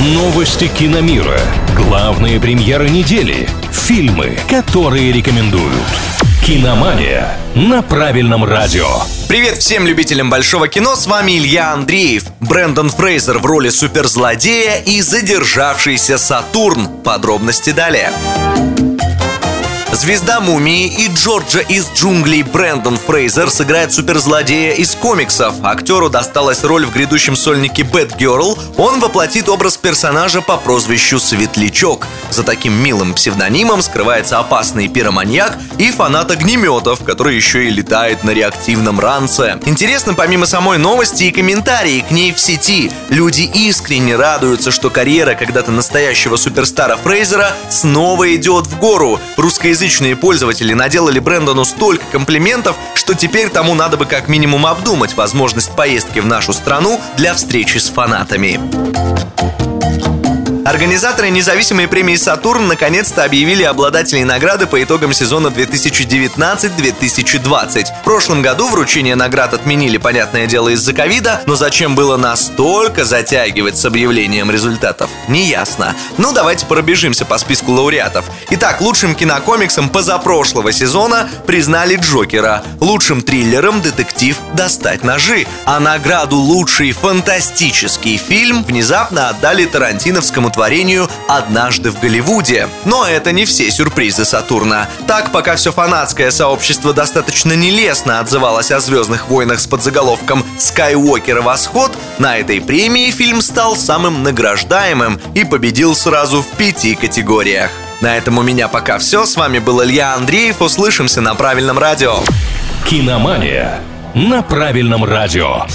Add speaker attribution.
Speaker 1: Новости киномира. Главные премьеры недели. Фильмы, которые рекомендуют. Киномания на правильном радио.
Speaker 2: Привет всем любителям большого кино, с вами Илья Андреев. Брэндон Фрейзер в роли суперзлодея и задержавшийся Сатурн. Подробности далее. Звезда мумии и Джорджа из джунглей Брэндон Фрейзер сыграет суперзлодея из комиксов. Актеру досталась роль в грядущем сольнике Bad Girl. Он воплотит образ персонажа по прозвищу Светлячок. За таким милым псевдонимом скрывается опасный пироманьяк и фанат огнеметов, который еще и летает на реактивном ранце. Интересно помимо самой новости и комментарии к ней в сети. Люди искренне радуются, что карьера когда-то настоящего суперстара Фрейзера снова идет в гору. Русскоязычный русскоязычные пользователи наделали Брэндону столько комплиментов, что теперь тому надо бы как минимум обдумать возможность поездки в нашу страну для встречи с фанатами. Организаторы независимой премии «Сатурн» наконец-то объявили обладателей награды по итогам сезона 2019-2020. В прошлом году вручение наград отменили, понятное дело, из-за ковида, но зачем было настолько затягивать с объявлением результатов, неясно. Ну, давайте пробежимся по списку лауреатов. Итак, лучшим кинокомиксом позапрошлого сезона признали Джокера, лучшим триллером детектив «Достать ножи», а награду «Лучший фантастический фильм» внезапно отдали тарантиновскому творению «Однажды в Голливуде». Но это не все сюрпризы Сатурна. Так, пока все фанатское сообщество достаточно нелестно отзывалось о «Звездных войнах» с подзаголовком «Скайуокер. Восход», на этой премии фильм стал самым награждаемым и победил сразу в пяти категориях. На этом у меня пока все. С вами был Илья Андреев. Услышимся на правильном радио.
Speaker 1: Киномания на правильном радио.